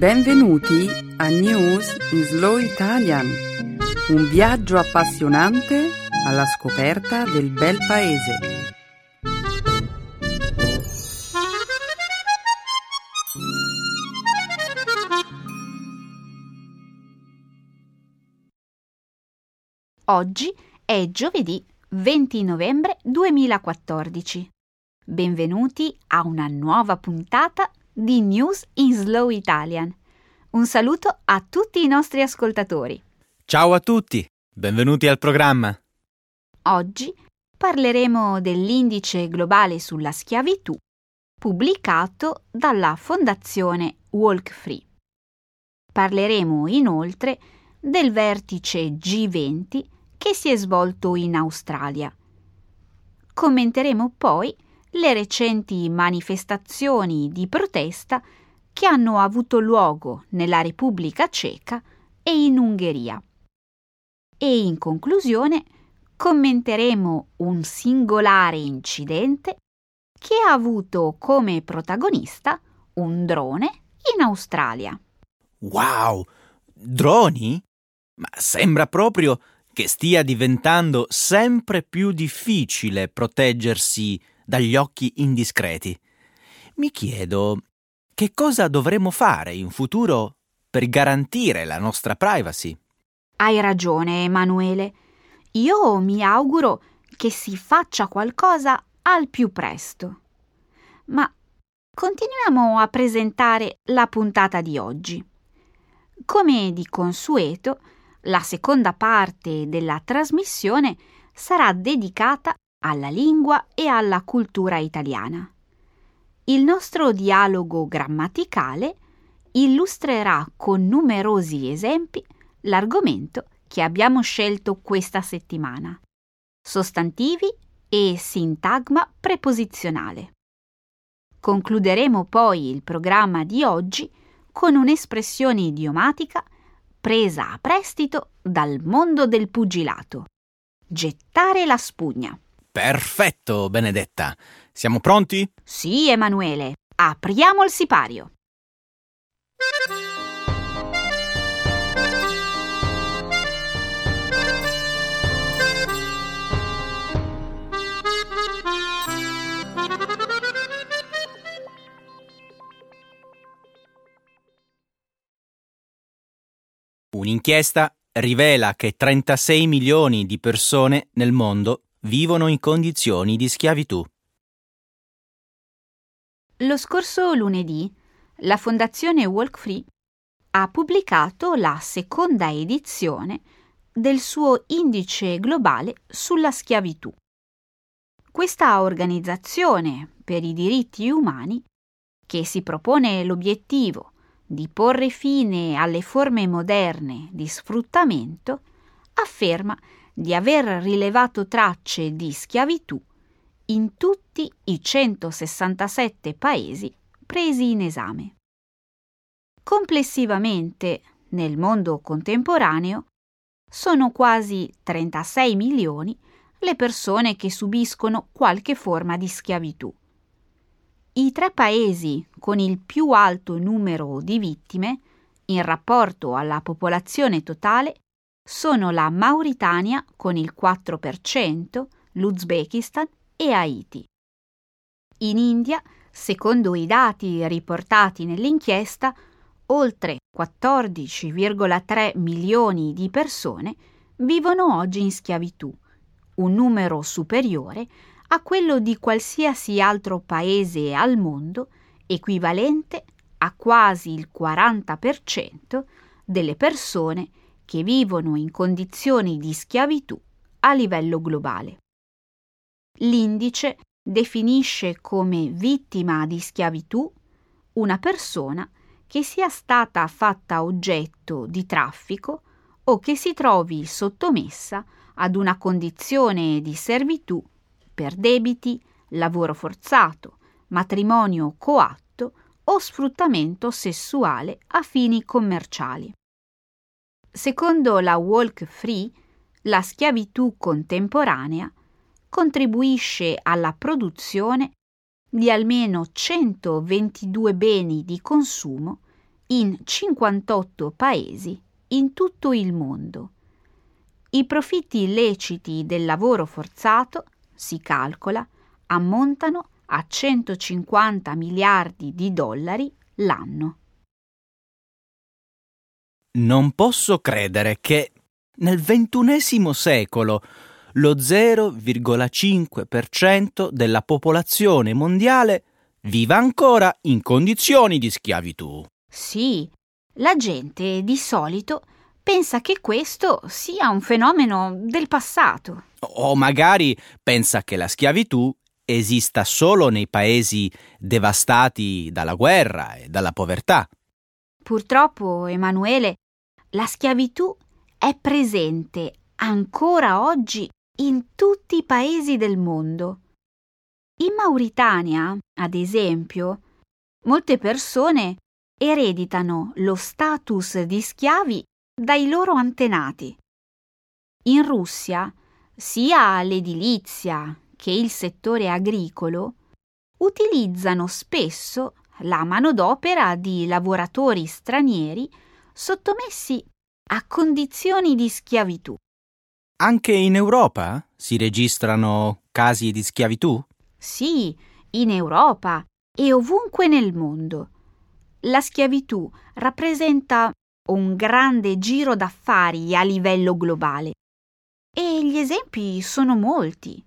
Benvenuti a News in Slow Italian, un viaggio appassionante alla scoperta del bel paese. Oggi è giovedì 20 novembre 2014. Benvenuti a una nuova puntata di News in Slow Italian. Un saluto a tutti i nostri ascoltatori. Ciao a tutti, benvenuti al programma. Oggi parleremo dell'indice globale sulla schiavitù pubblicato dalla Fondazione Walk Free. Parleremo inoltre del vertice G20 che si è svolto in Australia. Commenteremo poi le recenti manifestazioni di protesta che hanno avuto luogo nella Repubblica Ceca e in Ungheria. E in conclusione commenteremo un singolare incidente che ha avuto come protagonista un drone in Australia. Wow! Droni? Ma sembra proprio che stia diventando sempre più difficile proteggersi dagli occhi indiscreti. Mi chiedo che cosa dovremmo fare in futuro per garantire la nostra privacy. Hai ragione, Emanuele. Io mi auguro che si faccia qualcosa al più presto. Ma continuiamo a presentare la puntata di oggi. Come di consueto, la seconda parte della trasmissione sarà dedicata alla lingua e alla cultura italiana. Il nostro dialogo grammaticale illustrerà con numerosi esempi l'argomento che abbiamo scelto questa settimana. Sostantivi e sintagma preposizionale. Concluderemo poi il programma di oggi con un'espressione idiomatica presa a prestito dal mondo del pugilato. Gettare la spugna. Perfetto, Benedetta. Siamo pronti? Sì, Emanuele. Apriamo il sipario. Un'inchiesta rivela che 36 milioni di persone nel mondo vivono in condizioni di schiavitù. Lo scorso lunedì la Fondazione Walk Free ha pubblicato la seconda edizione del suo indice globale sulla schiavitù. Questa organizzazione per i diritti umani, che si propone l'obiettivo di porre fine alle forme moderne di sfruttamento, afferma di aver rilevato tracce di schiavitù in tutti i 167 paesi presi in esame. Complessivamente, nel mondo contemporaneo, sono quasi 36 milioni le persone che subiscono qualche forma di schiavitù. I tre paesi con il più alto numero di vittime in rapporto alla popolazione totale sono la Mauritania con il 4%, l'Uzbekistan e Haiti. In India, secondo i dati riportati nell'inchiesta, oltre 14,3 milioni di persone vivono oggi in schiavitù, un numero superiore a quello di qualsiasi altro paese al mondo, equivalente a quasi il 40% delle persone che vivono in condizioni di schiavitù a livello globale. L'indice definisce come vittima di schiavitù una persona che sia stata fatta oggetto di traffico o che si trovi sottomessa ad una condizione di servitù per debiti, lavoro forzato, matrimonio coatto o sfruttamento sessuale a fini commerciali. Secondo la Walk Free, la schiavitù contemporanea contribuisce alla produzione di almeno 122 beni di consumo in 58 paesi in tutto il mondo. I profitti illeciti del lavoro forzato, si calcola, ammontano a 150 miliardi di dollari l'anno. Non posso credere che nel ventunesimo secolo lo 0,5% della popolazione mondiale viva ancora in condizioni di schiavitù. Sì, la gente di solito pensa che questo sia un fenomeno del passato. O magari pensa che la schiavitù esista solo nei paesi devastati dalla guerra e dalla povertà. Purtroppo, Emanuele, la schiavitù è presente ancora oggi in tutti i paesi del mondo. In Mauritania, ad esempio, molte persone ereditano lo status di schiavi dai loro antenati. In Russia, sia l'edilizia che il settore agricolo utilizzano spesso la manodopera di lavoratori stranieri sottomessi a condizioni di schiavitù. Anche in Europa si registrano casi di schiavitù? Sì, in Europa e ovunque nel mondo. La schiavitù rappresenta un grande giro d'affari a livello globale. E gli esempi sono molti.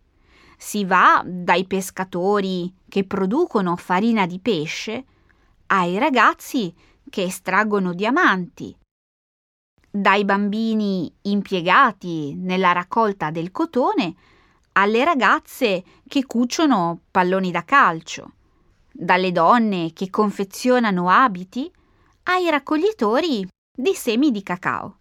Si va dai pescatori che producono farina di pesce ai ragazzi che estraggono diamanti, dai bambini impiegati nella raccolta del cotone alle ragazze che cuciono palloni da calcio, dalle donne che confezionano abiti ai raccoglitori di semi di cacao.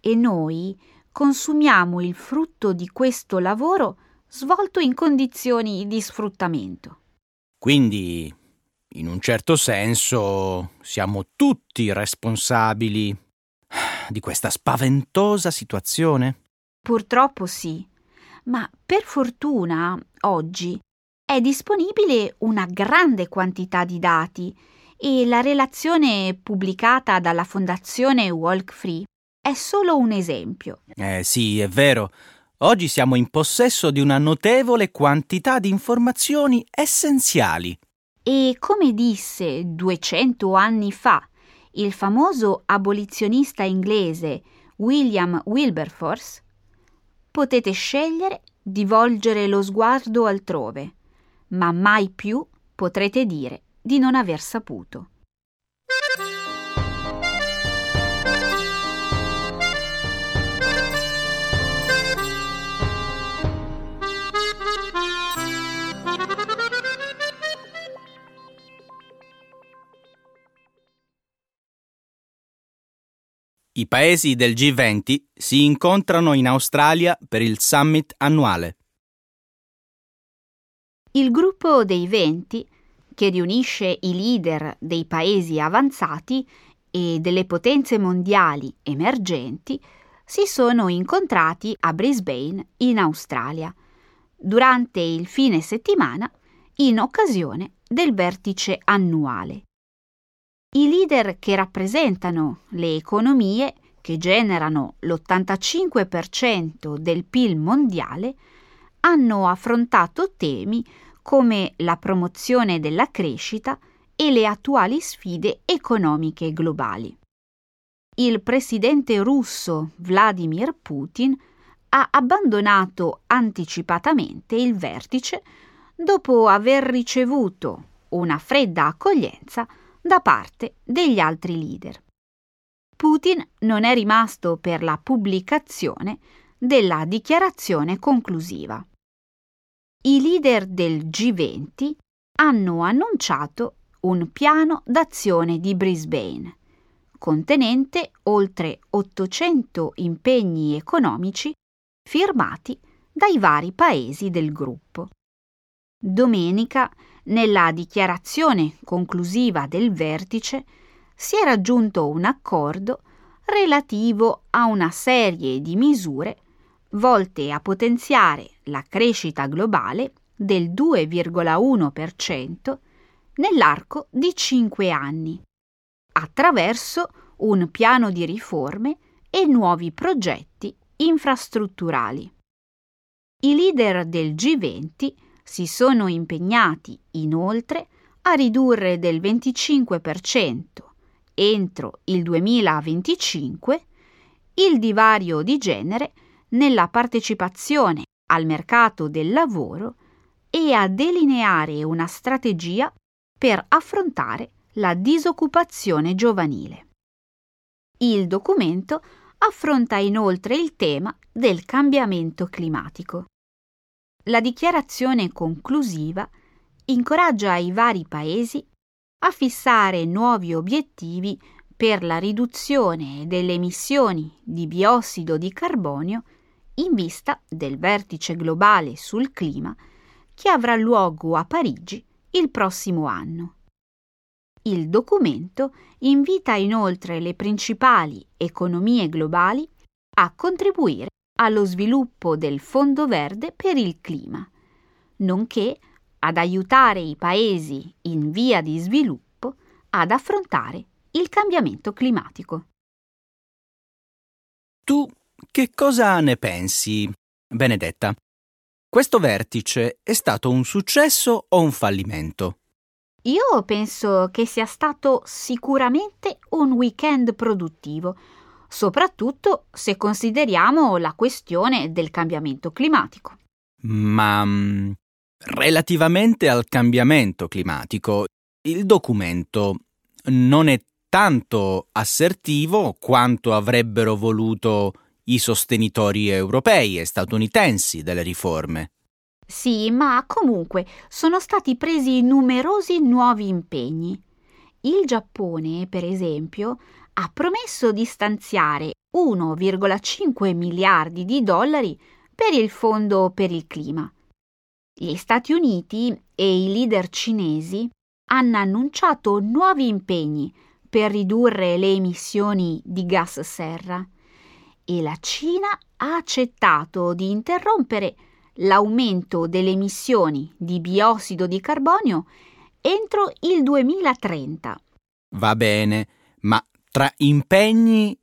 E noi consumiamo il frutto di questo lavoro svolto in condizioni di sfruttamento. Quindi, in un certo senso, siamo tutti responsabili di questa spaventosa situazione? Purtroppo sì, ma per fortuna oggi è disponibile una grande quantità di dati e la relazione pubblicata dalla Fondazione Walk Free è solo un esempio. Eh sì, è vero. Oggi siamo in possesso di una notevole quantità di informazioni essenziali. E come disse 200 anni fa il famoso abolizionista inglese William Wilberforce, potete scegliere di volgere lo sguardo altrove, ma mai più potrete dire di non aver saputo. I paesi del G20 si incontrano in Australia per il summit annuale. Il gruppo dei 20, che riunisce i leader dei paesi avanzati e delle potenze mondiali emergenti, si sono incontrati a Brisbane, in Australia, durante il fine settimana in occasione del vertice annuale. I leader che rappresentano le economie che generano l'85% del PIL mondiale hanno affrontato temi come la promozione della crescita e le attuali sfide economiche globali. Il presidente russo Vladimir Putin ha abbandonato anticipatamente il vertice dopo aver ricevuto una fredda accoglienza da parte degli altri leader. Putin non è rimasto per la pubblicazione della dichiarazione conclusiva. I leader del G20 hanno annunciato un piano d'azione di Brisbane, contenente oltre 800 impegni economici firmati dai vari paesi del gruppo. Domenica nella dichiarazione conclusiva del vertice si è raggiunto un accordo relativo a una serie di misure volte a potenziare la crescita globale del 2,1% nell'arco di cinque anni. attraverso un piano di riforme e nuovi progetti infrastrutturali. I leader del G20 si sono impegnati inoltre a ridurre del 25% entro il 2025 il divario di genere nella partecipazione al mercato del lavoro e a delineare una strategia per affrontare la disoccupazione giovanile. Il documento affronta inoltre il tema del cambiamento climatico. La dichiarazione conclusiva incoraggia i vari paesi a fissare nuovi obiettivi per la riduzione delle emissioni di biossido di carbonio in vista del vertice globale sul clima che avrà luogo a Parigi il prossimo anno. Il documento invita inoltre le principali economie globali a contribuire allo sviluppo del Fondo Verde per il clima, nonché ad aiutare i paesi in via di sviluppo ad affrontare il cambiamento climatico. Tu che cosa ne pensi, Benedetta? Questo vertice è stato un successo o un fallimento? Io penso che sia stato sicuramente un weekend produttivo, soprattutto se consideriamo la questione del cambiamento climatico. Ma mm, relativamente al cambiamento climatico, il documento non è tanto assertivo quanto avrebbero voluto i sostenitori europei e statunitensi delle riforme. Sì, ma comunque sono stati presi numerosi nuovi impegni. Il Giappone, per esempio, ha promesso di stanziare 1,5 miliardi di dollari per il Fondo per il clima. Gli Stati Uniti e i leader cinesi hanno annunciato nuovi impegni per ridurre le emissioni di gas serra e la Cina ha accettato di interrompere l'aumento delle emissioni di biossido di carbonio entro il 2030. Va bene, ma tra impegni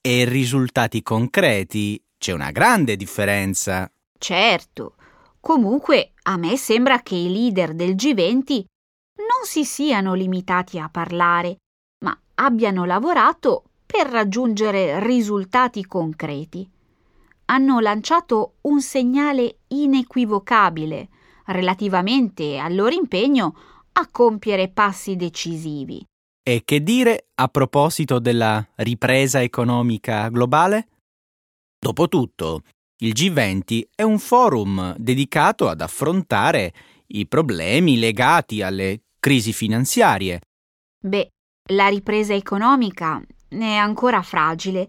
e risultati concreti c'è una grande differenza. Certo. Comunque, a me sembra che i leader del G20 non si siano limitati a parlare, ma abbiano lavorato per raggiungere risultati concreti. Hanno lanciato un segnale inequivocabile relativamente al loro impegno a compiere passi decisivi. E che dire a proposito della ripresa economica globale? Dopotutto, il G20 è un forum dedicato ad affrontare i problemi legati alle crisi finanziarie. Beh, la ripresa economica è ancora fragile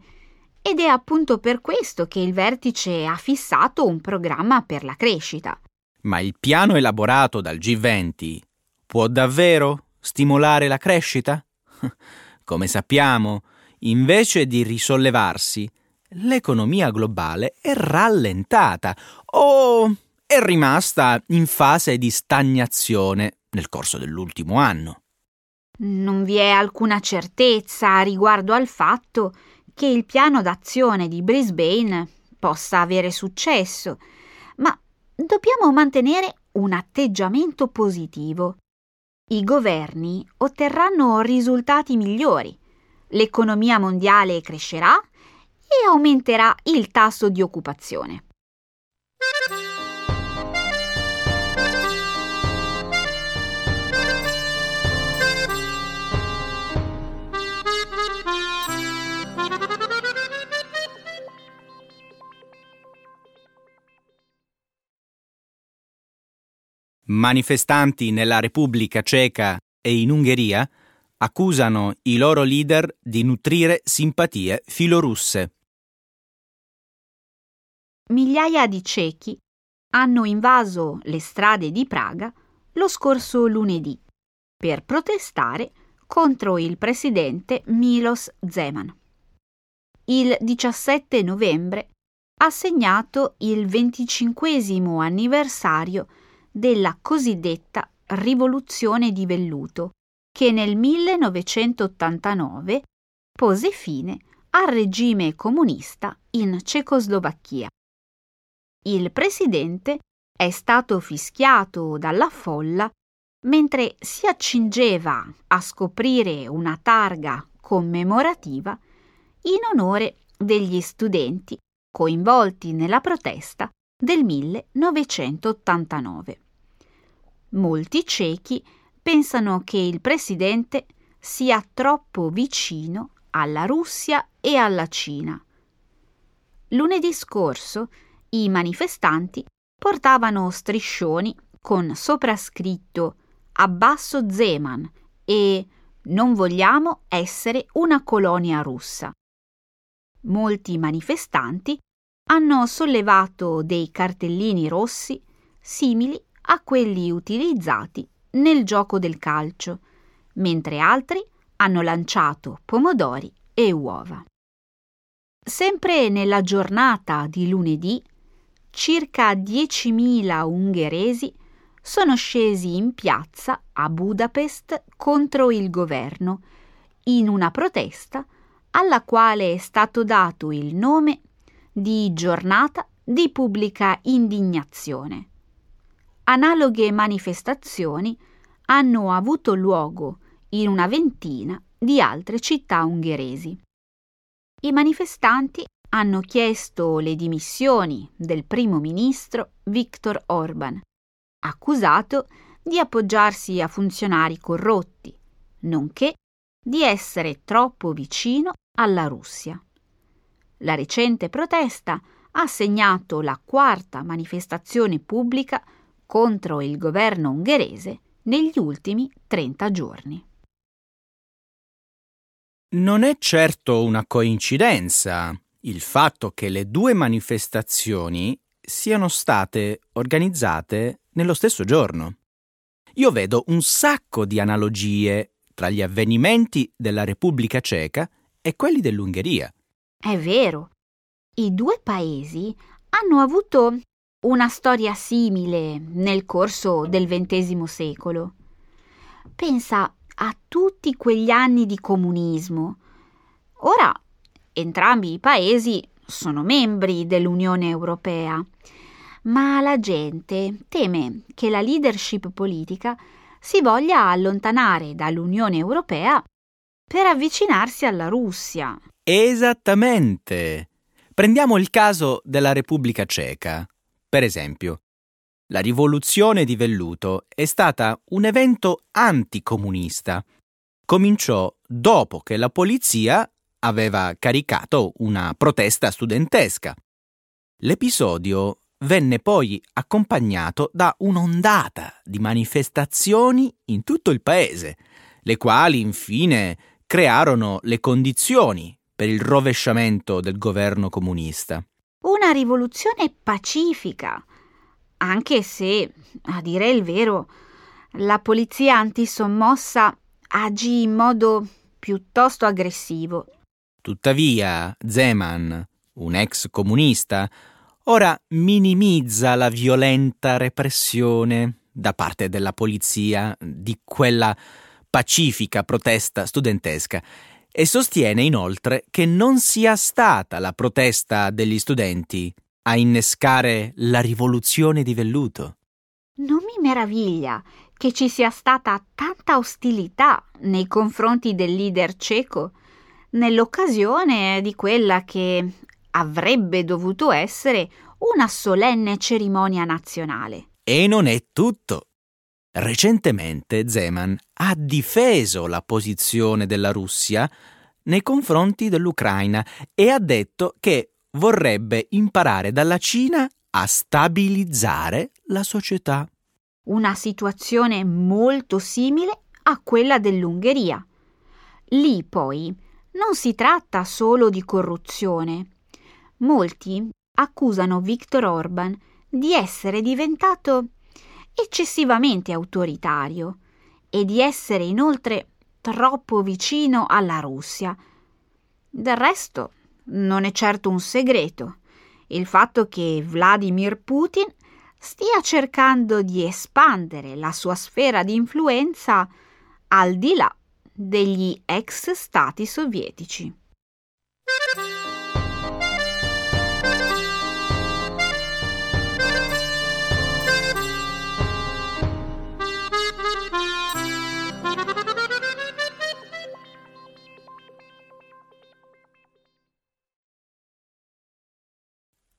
ed è appunto per questo che il vertice ha fissato un programma per la crescita. Ma il piano elaborato dal G20 può davvero stimolare la crescita? Come sappiamo, invece di risollevarsi, l'economia globale è rallentata o è rimasta in fase di stagnazione nel corso dell'ultimo anno. Non vi è alcuna certezza riguardo al fatto che il piano d'azione di Brisbane possa avere successo, ma dobbiamo mantenere un atteggiamento positivo. I governi otterranno risultati migliori, l'economia mondiale crescerà e aumenterà il tasso di occupazione. Manifestanti nella Repubblica Ceca e in Ungheria accusano i loro leader di nutrire simpatie filorusse. Migliaia di cechi hanno invaso le strade di Praga lo scorso lunedì per protestare contro il presidente Milos Zeman. Il 17 novembre ha segnato il venticinquesimo anniversario della cosiddetta rivoluzione di velluto, che nel 1989 pose fine al regime comunista in Cecoslovacchia. Il presidente è stato fischiato dalla folla mentre si accingeva a scoprire una targa commemorativa in onore degli studenti coinvolti nella protesta del 1989. Molti ciechi pensano che il presidente sia troppo vicino alla Russia e alla Cina. Lunedì scorso i manifestanti portavano striscioni con soprascritto Abbasso Zeman e Non vogliamo essere una colonia russa. Molti manifestanti hanno sollevato dei cartellini rossi simili a quelli utilizzati nel gioco del calcio, mentre altri hanno lanciato pomodori e uova. Sempre nella giornata di lunedì, circa 10.000 ungheresi sono scesi in piazza a Budapest contro il governo, in una protesta alla quale è stato dato il nome di giornata di pubblica indignazione. Analoghe manifestazioni hanno avuto luogo in una ventina di altre città ungheresi. I manifestanti hanno chiesto le dimissioni del primo ministro Viktor Orban, accusato di appoggiarsi a funzionari corrotti, nonché di essere troppo vicino alla Russia. La recente protesta ha segnato la quarta manifestazione pubblica contro il governo ungherese negli ultimi 30 giorni. Non è certo una coincidenza il fatto che le due manifestazioni siano state organizzate nello stesso giorno. Io vedo un sacco di analogie tra gli avvenimenti della Repubblica Ceca e quelli dell'Ungheria. È vero. I due paesi hanno avuto una storia simile nel corso del XX secolo. Pensa a tutti quegli anni di comunismo. Ora entrambi i paesi sono membri dell'Unione Europea, ma la gente teme che la leadership politica si voglia allontanare dall'Unione Europea per avvicinarsi alla Russia. Esattamente. Prendiamo il caso della Repubblica Ceca. Per esempio, la rivoluzione di velluto è stata un evento anticomunista. Cominciò dopo che la polizia aveva caricato una protesta studentesca. L'episodio venne poi accompagnato da un'ondata di manifestazioni in tutto il paese, le quali infine crearono le condizioni per il rovesciamento del governo comunista. Una rivoluzione pacifica, anche se, a dire il vero, la polizia antisommossa agì in modo piuttosto aggressivo. Tuttavia, Zeman, un ex comunista, ora minimizza la violenta repressione da parte della polizia di quella pacifica protesta studentesca e sostiene inoltre che non sia stata la protesta degli studenti a innescare la rivoluzione di velluto. Non mi meraviglia che ci sia stata tanta ostilità nei confronti del leader ceco nell'occasione di quella che avrebbe dovuto essere una solenne cerimonia nazionale. E non è tutto. Recentemente Zeman ha difeso la posizione della Russia nei confronti dell'Ucraina e ha detto che vorrebbe imparare dalla Cina a stabilizzare la società. Una situazione molto simile a quella dell'Ungheria. Lì poi non si tratta solo di corruzione. Molti accusano Viktor Orban di essere diventato eccessivamente autoritario e di essere inoltre troppo vicino alla Russia. Del resto, non è certo un segreto il fatto che Vladimir Putin stia cercando di espandere la sua sfera di influenza al di là degli ex stati sovietici.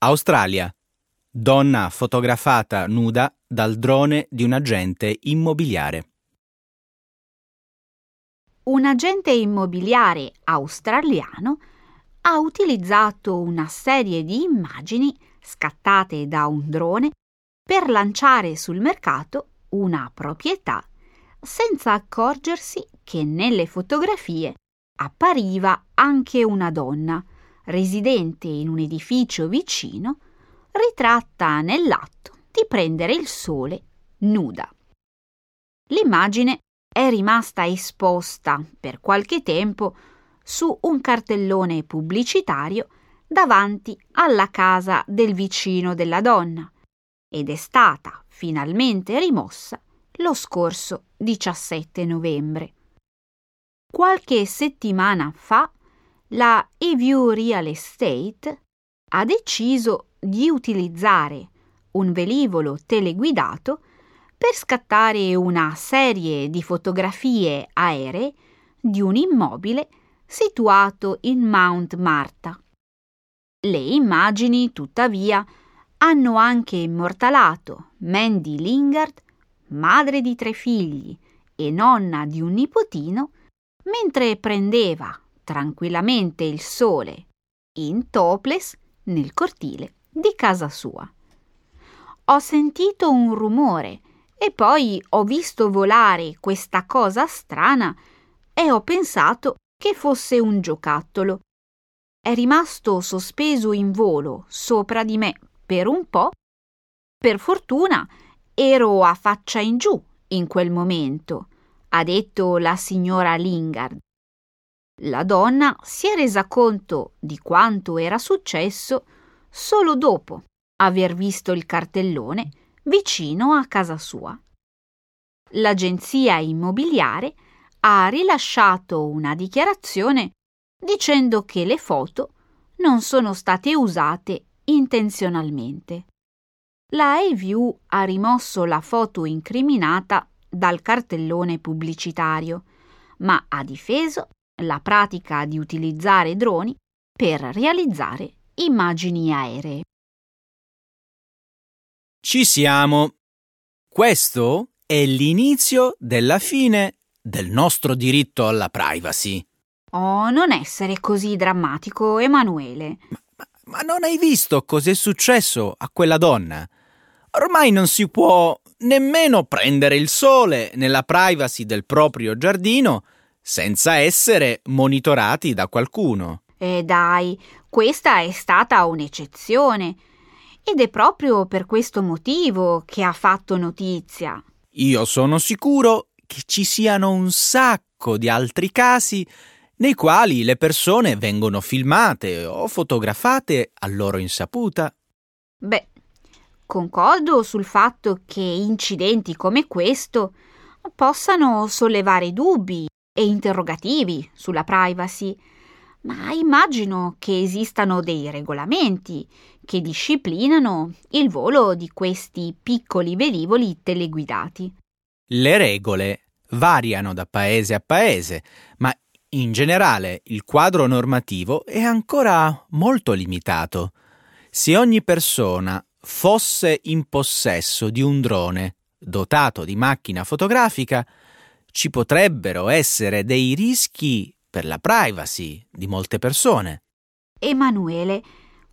Australia. Donna fotografata nuda dal drone di un agente immobiliare. Un agente immobiliare australiano ha utilizzato una serie di immagini scattate da un drone per lanciare sul mercato una proprietà senza accorgersi che nelle fotografie appariva anche una donna residente in un edificio vicino, ritratta nell'atto di prendere il sole nuda. L'immagine è rimasta esposta per qualche tempo su un cartellone pubblicitario davanti alla casa del vicino della donna ed è stata finalmente rimossa lo scorso 17 novembre. Qualche settimana fa la eView Real Estate ha deciso di utilizzare un velivolo teleguidato per scattare una serie di fotografie aeree di un immobile situato in Mount Martha. Le immagini, tuttavia, hanno anche immortalato Mandy Lingard, madre di tre figli e nonna di un nipotino, mentre prendeva tranquillamente il sole in topless nel cortile di casa sua. Ho sentito un rumore e poi ho visto volare questa cosa strana e ho pensato che fosse un giocattolo. È rimasto sospeso in volo sopra di me per un po'. Per fortuna ero a faccia in giù in quel momento, ha detto la signora Lingard. La donna si è resa conto di quanto era successo solo dopo aver visto il cartellone vicino a casa sua. L'agenzia immobiliare ha rilasciato una dichiarazione dicendo che le foto non sono state usate intenzionalmente. La EVU ha rimosso la foto incriminata dal cartellone pubblicitario, ma ha difeso la pratica di utilizzare droni per realizzare immagini aeree. Ci siamo. Questo è l'inizio della fine del nostro diritto alla privacy. Oh, non essere così drammatico, Emanuele. Ma, ma, ma non hai visto cos'è successo a quella donna? Ormai non si può nemmeno prendere il sole nella privacy del proprio giardino senza essere monitorati da qualcuno. E dai, questa è stata un'eccezione. Ed è proprio per questo motivo che ha fatto notizia. Io sono sicuro che ci siano un sacco di altri casi nei quali le persone vengono filmate o fotografate a loro insaputa. Beh, concordo sul fatto che incidenti come questo possano sollevare dubbi e interrogativi sulla privacy, ma immagino che esistano dei regolamenti che disciplinano il volo di questi piccoli velivoli teleguidati. Le regole variano da paese a paese, ma in generale il quadro normativo è ancora molto limitato. Se ogni persona fosse in possesso di un drone dotato di macchina fotografica, ci potrebbero essere dei rischi per la privacy di molte persone. Emanuele,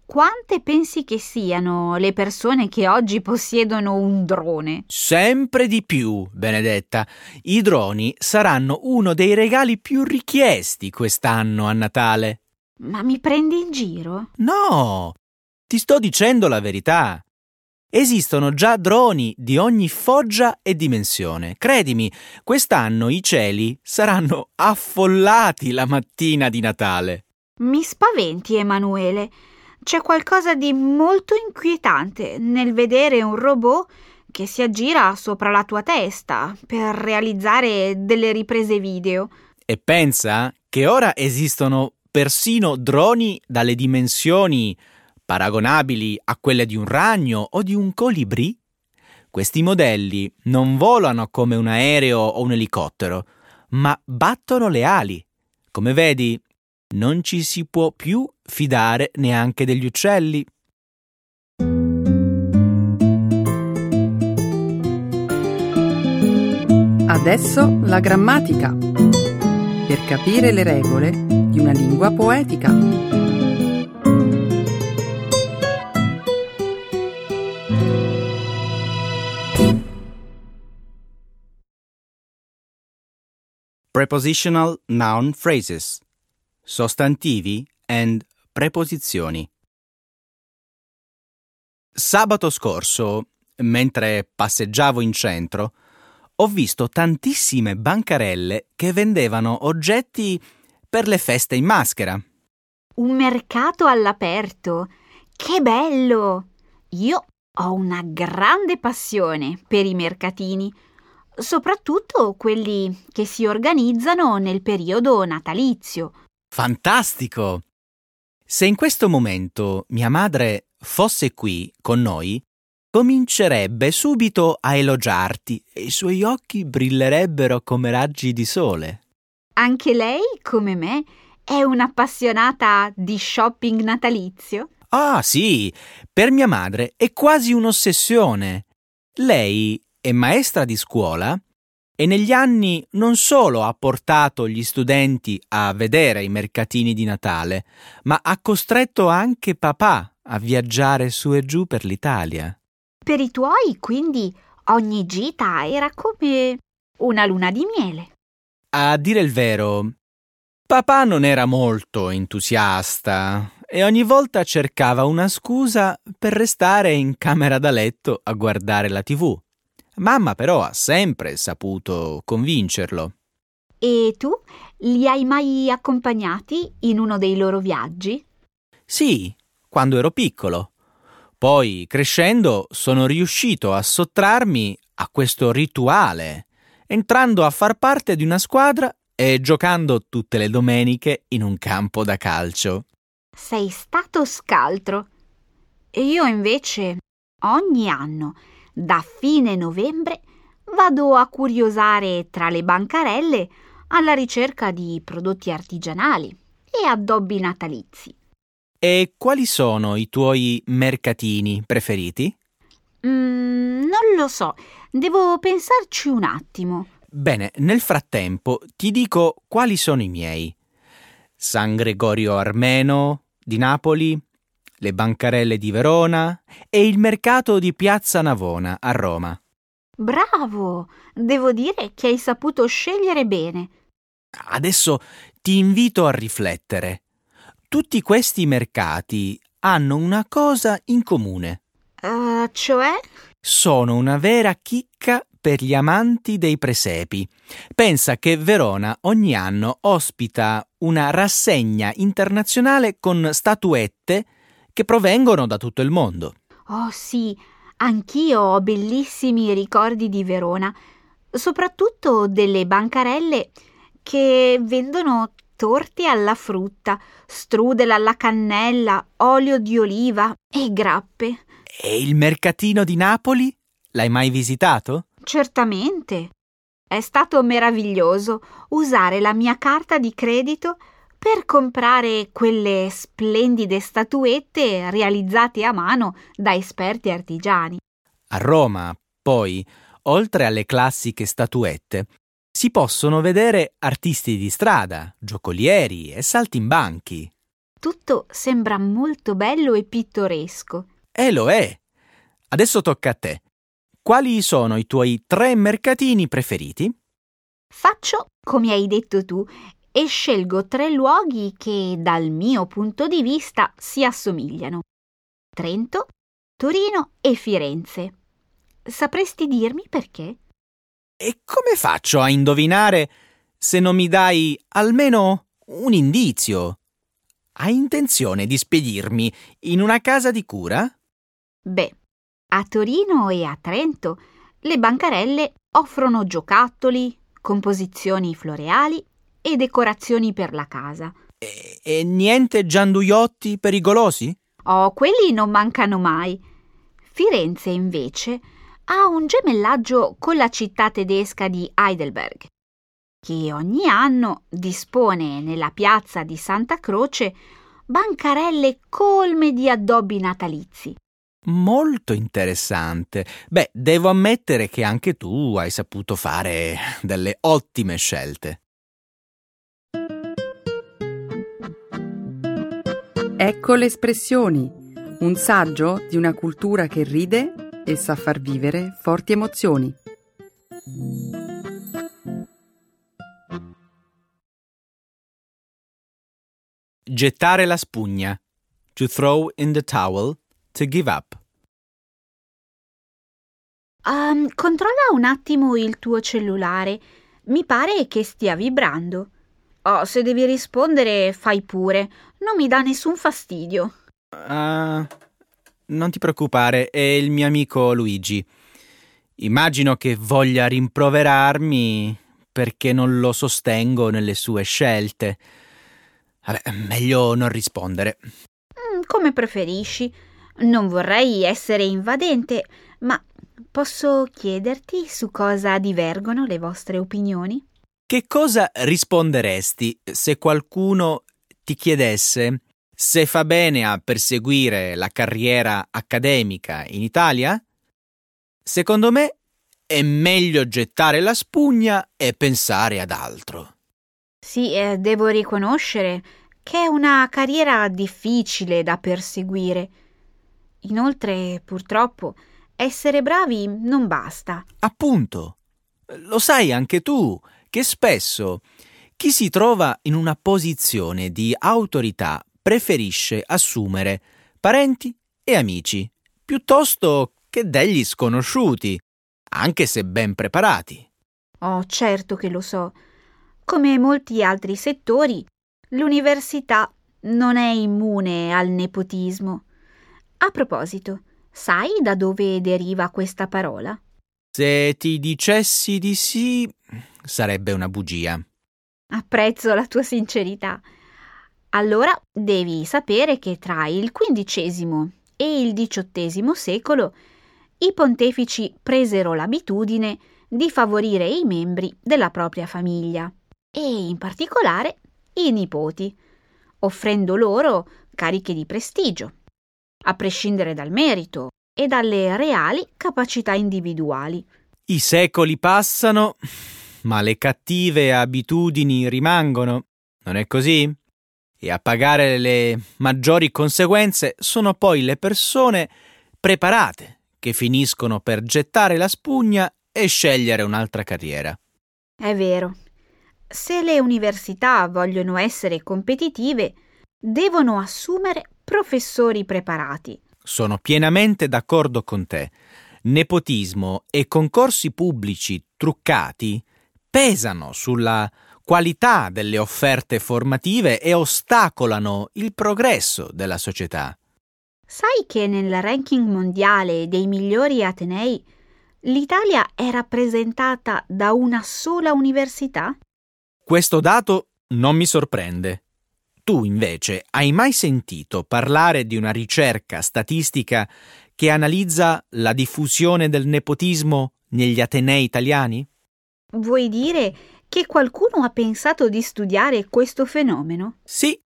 quante pensi che siano le persone che oggi possiedono un drone? Sempre di più, Benedetta. I droni saranno uno dei regali più richiesti quest'anno a Natale. Ma mi prendi in giro? No, ti sto dicendo la verità. Esistono già droni di ogni foggia e dimensione. Credimi, quest'anno i cieli saranno affollati la mattina di Natale. Mi spaventi, Emanuele. C'è qualcosa di molto inquietante nel vedere un robot che si aggira sopra la tua testa per realizzare delle riprese video. E pensa che ora esistono persino droni dalle dimensioni paragonabili a quelle di un ragno o di un colibrì. Questi modelli non volano come un aereo o un elicottero, ma battono le ali. Come vedi, non ci si può più fidare neanche degli uccelli. Adesso la grammatica. Per capire le regole di una lingua poetica. Prepositional noun phrases. Sostantivi and preposizioni. Sabato scorso, mentre passeggiavo in centro, ho visto tantissime bancarelle che vendevano oggetti per le feste in maschera. Un mercato all'aperto. Che bello! Io ho una grande passione per i mercatini, soprattutto quelli che si organizzano nel periodo natalizio. Fantastico! Se in questo momento mia madre fosse qui con noi, comincerebbe subito a elogiarti e i suoi occhi brillerebbero come raggi di sole. Anche lei, come me, è un'appassionata di shopping natalizio? Ah, sì, per mia madre è quasi un'ossessione. Lei è maestra di scuola e negli anni non solo ha portato gli studenti a vedere i mercatini di Natale, ma ha costretto anche papà a viaggiare su e giù per l'Italia. Per i tuoi, quindi, ogni gita era come una luna di miele. A dire il vero, papà non era molto entusiasta e ogni volta cercava una scusa per restare in camera da letto a guardare la tv. Mamma però ha sempre saputo convincerlo. E tu li hai mai accompagnati in uno dei loro viaggi? Sì, quando ero piccolo. Poi, crescendo, sono riuscito a sottrarmi a questo rituale, entrando a far parte di una squadra e giocando tutte le domeniche in un campo da calcio. Sei stato scaltro. E io invece, ogni anno, da fine novembre, vado a curiosare tra le bancarelle alla ricerca di prodotti artigianali e addobbi natalizi. E quali sono i tuoi mercatini preferiti? Mm, non lo so, devo pensarci un attimo. Bene, nel frattempo ti dico quali sono i miei. San Gregorio Armeno di Napoli, le bancarelle di Verona e il mercato di Piazza Navona a Roma. Bravo! Devo dire che hai saputo scegliere bene. Adesso ti invito a riflettere. Tutti questi mercati hanno una cosa in comune. Uh, cioè? Sono una vera chicca per gli amanti dei presepi. Pensa che Verona ogni anno ospita una rassegna internazionale con statuette che provengono da tutto il mondo. Oh sì, anch'io ho bellissimi ricordi di Verona, soprattutto delle bancarelle che vendono torti alla frutta, strudel alla cannella, olio di oliva e grappe. E il mercatino di Napoli? L'hai mai visitato? Certamente. È stato meraviglioso usare la mia carta di credito per comprare quelle splendide statuette realizzate a mano da esperti artigiani. A Roma, poi, oltre alle classiche statuette, si possono vedere artisti di strada, giocolieri e saltimbanchi. Tutto sembra molto bello e pittoresco. E lo è. Adesso tocca a te. Quali sono i tuoi tre mercatini preferiti? Faccio come hai detto tu e scelgo tre luoghi che dal mio punto di vista si assomigliano. Trento, Torino e Firenze. Sapresti dirmi perché? E come faccio a indovinare se non mi dai almeno un indizio? Hai intenzione di spedirmi in una casa di cura? Beh, A Torino e a Trento le bancarelle offrono giocattoli, composizioni floreali e decorazioni per la casa. E, e niente gianduiotti pericolosi? Oh, quelli non mancano mai. Firenze, invece, ha un gemellaggio con la città tedesca di Heidelberg, che ogni anno dispone nella piazza di Santa Croce bancarelle colme di addobbi natalizi. Molto interessante. Beh, devo ammettere che anche tu hai saputo fare delle ottime scelte. Ecco le espressioni, un saggio di una cultura che ride e sa far vivere forti emozioni. Gettare la spugna. To throw in the towel. To give up. Um, controlla un attimo il tuo cellulare. Mi pare che stia vibrando. Oh, se devi rispondere, fai pure. Non mi dà nessun fastidio. Uh, non ti preoccupare, è il mio amico Luigi. Immagino che voglia rimproverarmi perché non lo sostengo nelle sue scelte. Vabbè, meglio non rispondere. Mm, come preferisci. Non vorrei essere invadente, ma posso chiederti su cosa divergono le vostre opinioni? Che cosa risponderesti se qualcuno ti chiedesse se fa bene a perseguire la carriera accademica in Italia? Secondo me è meglio gettare la spugna e pensare ad altro. Sì, eh, devo riconoscere che è una carriera difficile da perseguire. Inoltre, purtroppo, essere bravi non basta. Appunto. Lo sai anche tu che spesso chi si trova in una posizione di autorità preferisce assumere parenti e amici piuttosto che degli sconosciuti, anche se ben preparati. Oh, certo che lo so. Come molti altri settori, l'università non è immune al nepotismo. A proposito, sai da dove deriva questa parola? Se ti dicessi di sì, sarebbe una bugia. Apprezzo la tua sincerità. Allora devi sapere che tra il XV e il XVIII secolo i pontefici presero l'abitudine di favorire i membri della propria famiglia e in particolare i nipoti, offrendo loro cariche di prestigio, a prescindere dal merito e dalle reali capacità individuali. I secoli passano, ma le cattive abitudini rimangono, non è così? E a pagare le maggiori conseguenze sono poi le persone preparate che finiscono per gettare la spugna e scegliere un'altra carriera. È vero. Se le università vogliono essere competitive, devono assumere professori preparati. Sono pienamente d'accordo con te. Nepotismo e concorsi pubblici truccati pesano sulla qualità delle offerte formative e ostacolano il progresso della società. Sai che nel ranking mondiale dei migliori atenei l'Italia è rappresentata da una sola università? Questo dato non mi sorprende. Tu invece hai mai sentito parlare di una ricerca statistica che analizza la diffusione del nepotismo negli atenei italiani? Vuoi dire che qualcuno ha pensato di studiare questo fenomeno? Sì.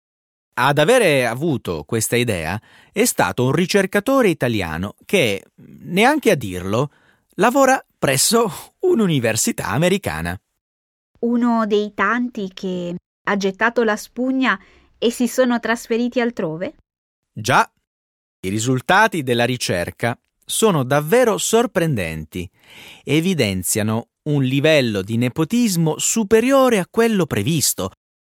Ad avere avuto questa idea è stato un ricercatore italiano che, neanche a dirlo, lavora presso un'università americana. Uno dei tanti che ha gettato la spugna e si sono trasferiti altrove? Già. I risultati della ricerca sono davvero sorprendenti. Evidenziano un livello di nepotismo superiore a quello previsto.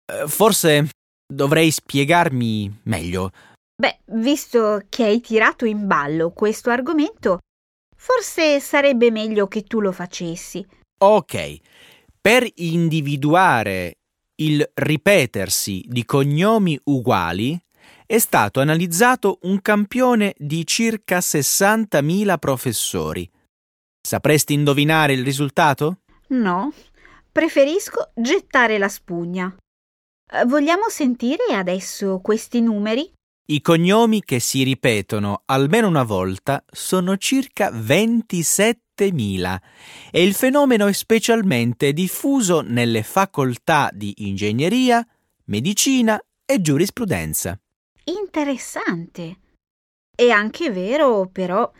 Eh, forse dovrei spiegarmi meglio. Beh, visto che hai tirato in ballo questo argomento, forse sarebbe meglio che tu lo facessi. Ok, per individuare il ripetersi di cognomi uguali è stato analizzato un campione di circa 60.000 professori. Sapresti indovinare il risultato? No, preferisco gettare la spugna. Eh, vogliamo sentire adesso questi numeri? I cognomi che si ripetono almeno una volta sono circa 27.000 e il fenomeno è specialmente diffuso nelle facoltà di ingegneria, medicina e giurisprudenza. Interessante. È anche vero, però,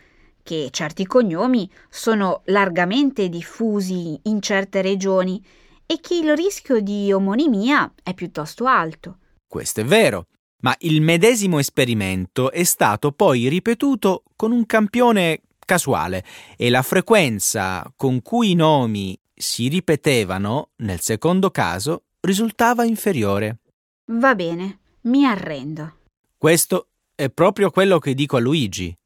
che certi cognomi sono largamente diffusi in certe regioni e che il rischio di omonimia è piuttosto alto. Questo è vero, ma il medesimo esperimento è stato poi ripetuto con un campione casuale e la frequenza con cui i nomi si ripetevano nel secondo caso risultava inferiore. Va bene, mi arrendo. Questo è proprio quello che dico a Luigi.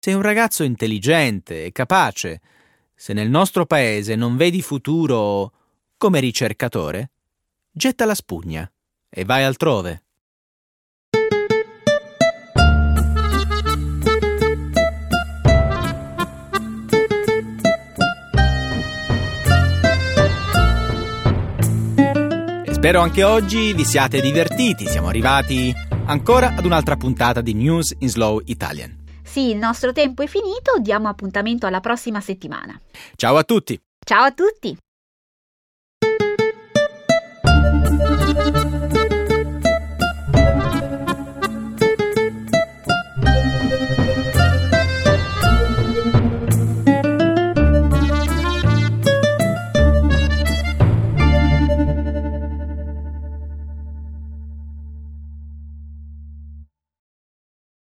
Sei un ragazzo intelligente e capace. Se nel nostro paese non vedi futuro come ricercatore, getta la spugna e vai altrove. Spero anche oggi vi siate divertiti. Siamo arrivati ancora ad un'altra puntata di News in Slow Italian. Sì, il nostro tempo è finito, diamo appuntamento alla prossima settimana. Ciao a tutti! Ciao a tutti!